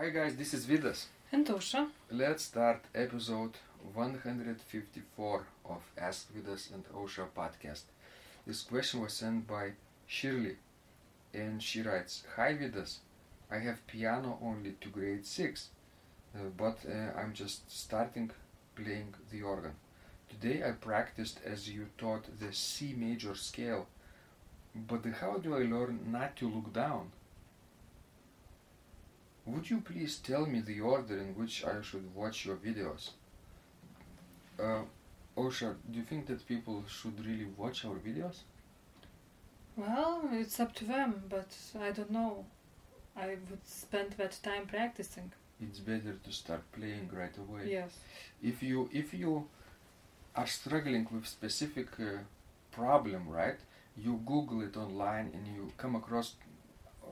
Hi guys, this is Vidas. And Ausra. Let's start episode 154 of Ask Vidas and Ausra podcast. This question was sent by Shirley and she writes Hi Vidas, I have piano only to grade 6, uh, but uh, I'm just starting playing the organ. Today I practiced as you taught the C major scale, but how do I learn not to look down? Would you please tell me the order in which I should watch your videos? Uh, Ausra, do you think that people should really watch our videos? Well, it's up to them, but I don't know. I would spend that time practicing. It's better to start playing right away. Yes. If you if you are struggling with specific uh, problem, right? You Google it online and you come across uh,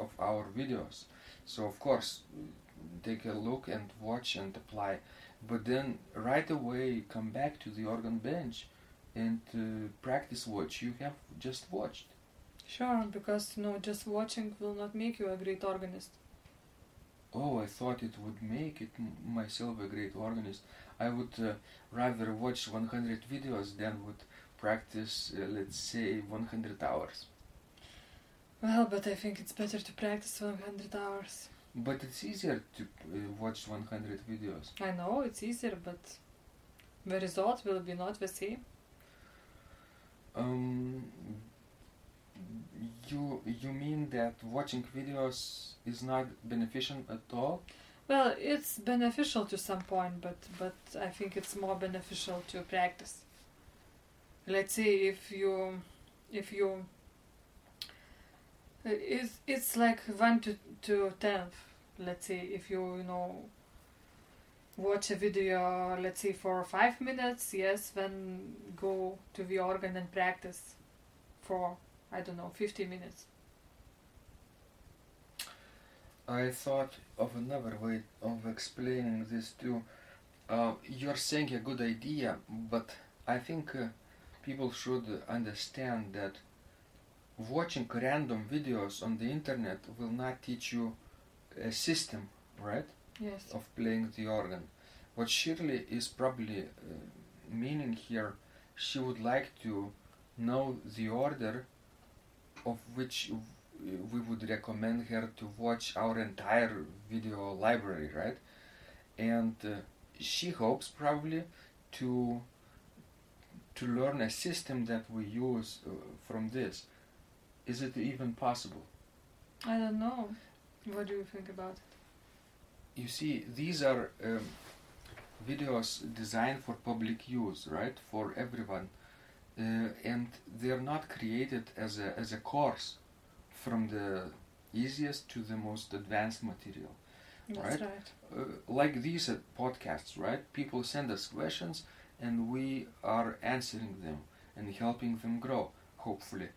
of our videos. So of course, take a look and watch and apply, but then right away come back to the organ bench and uh, practice what you have just watched. Sure, because you know, just watching will not make you a great organist. Oh, I thought it would make it myself a great organist. I would uh, rather watch 100 videos than would practice, uh, let's say, 100 hours. Well, but I think it's better to practice 100 hours. But it's easier to uh, watch 100 videos. I know it's easier, but the result will be not the same. Um, you you mean that watching videos is not beneficial at all? Well, it's beneficial to some point, but but I think it's more beneficial to practice. Let's say if you if you it's it's like one to to ten. Let's say if you you know watch a video, let's say for five minutes, yes, then go to the organ and practice for I don't know fifty minutes. I thought of another way of explaining this too. Uh, you're saying a good idea, but I think uh, people should understand that watching random videos on the internet will not teach you a system, right, Yes. of playing the organ. What Shirley is probably uh, meaning here, she would like to know the order of which we would recommend her to watch our entire video library, right? And uh, she hopes probably to to learn a system that we use uh, from this. Is it even possible? I don't know. What do you think about it? You see, these are um, videos designed for public use, right? For everyone, uh, and they're not created as a as a course from the easiest to the most advanced material. That's Right. right. Uh, like these uh, podcasts, right? People send us questions, and we are answering them and helping them grow, hopefully.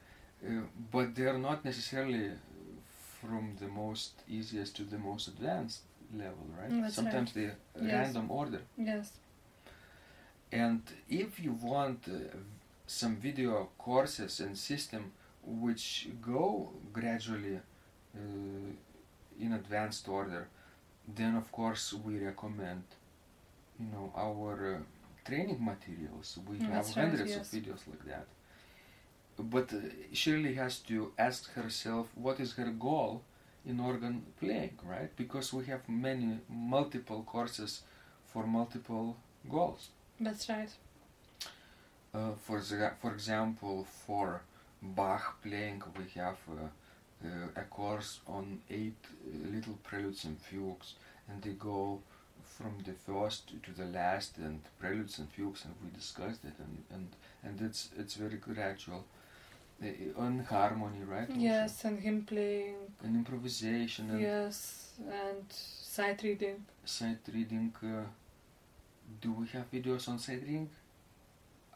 Uh, but they are not necessarily from the most easiest to the most advanced level, right? Mm, that's Sometimes they Yes. random order. Yes. And if you want uh, some video courses and system which go gradually uh, in advanced order, then of course we recommend, you know, our uh, training materials. We Mm, have that's right, hundreds yes. of videos like that. But uh, Shirley has to ask herself what is her goal in organ playing, right? Because we have many multiple courses for multiple goals. That's right. Uh, for the, for example, for Bach playing, we have uh, uh, a course on eight uh, little preludes and fugues, and they go from the first to the last, and preludes and fugues, and we discussed it, and and and it's it's very gradual. On harmony, right? also? Yes, and hymn playing. And improvisation and Yes, and sight reading. sight reading. Uh, do we have videos on sight reading?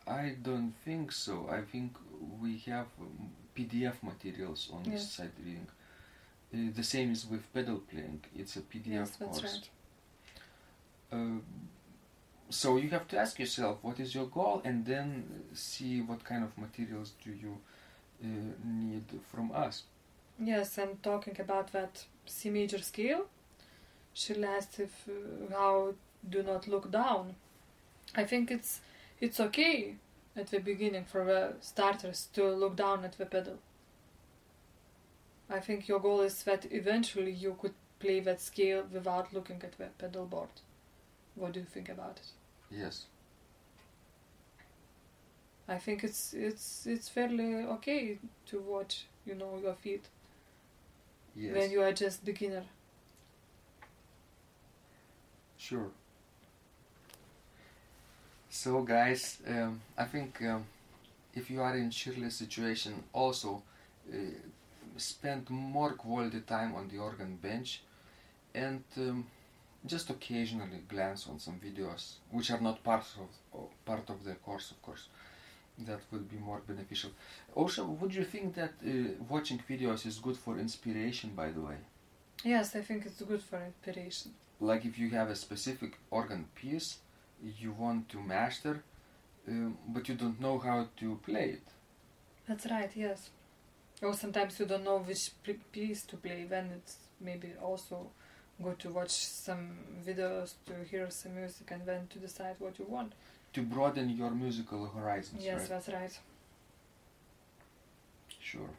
I don't think so. I think we have um, PDF materials on Yes. sight reading. Uh, the same is with pedal playing. It's a PDF yes, that's course. right. Uh, so you have to ask yourself what is your goal, and then see what kind of materials do you need from us. Yes, and talking about that C major scale, she asked if uh, how do not look down. I think it's it's okay at the beginning for the starters to look down at the pedal. I think your goal is that eventually you could play that scale without looking at the pedal board. What do you think about it? Yes. I think it's it's it's fairly okay to watch, you know, your feet Yes. when you are just beginner. Sure. So, guys, um, I think um, if you are in Shirley's situation, also uh, spend more quality time on the organ bench and um, just occasionally glance on some videos which are not part of part of the course, of course. That would be more beneficial. Also, would you think that uh, watching videos is good for inspiration? By the way, Yes, I think it's good for inspiration. like if you have a specific organ piece you want to master um, but you don't know how to play it That's right, yes. Or sometimes you don't know which piece to play, then it's maybe also good to watch some videos to hear some music and then to decide what you want. To broaden your musical horizons yes, right? that's right. sure.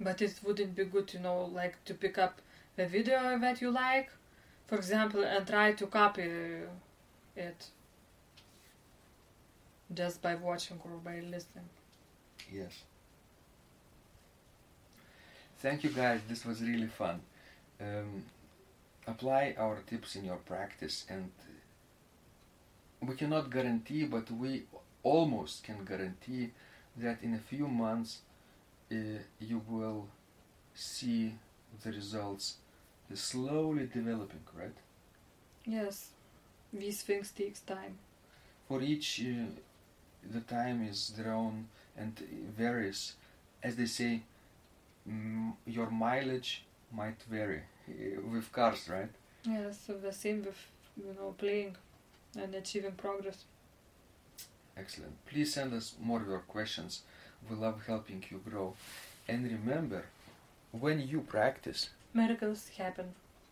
But it wouldn't be good to know, like, to pick up a video that you like, for example, and try to copy it just by watching or by listening. yes. Thank you guys. This was really fun. Um, apply our tips in your practice and we cannot guarantee but we almost can guarantee that in a few months uh, you will see the results slowly developing right? Yes, these things takes time. for each uh, the time is their own and varies. As they say mm, your mileage might vary uh, with cars right? Yes, so the same with, you know, playing and achieving progress. excellent please send us more of your questions we love helping you grow and remember when you practice Miracles happen.